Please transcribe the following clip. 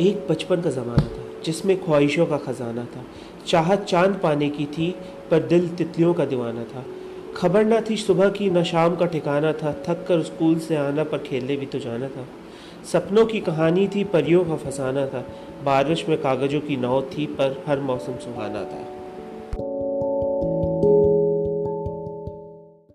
एक बचपन का ज़माना था, जिसमें ख्वाहिशों का ख़जाना था। चाहत चाँद पाने की थी, पर दिल तितलियों का दीवाना था। खबर ना थी सुबह की, न शाम का ठिकाना था। थक कर स्कूल से आना, पर खेलने भी तो जाना था। सपनों की कहानी थी, परियों का फसाना था। बारिश में कागज़ों की नाव थी, पर हर मौसम सुहाना था।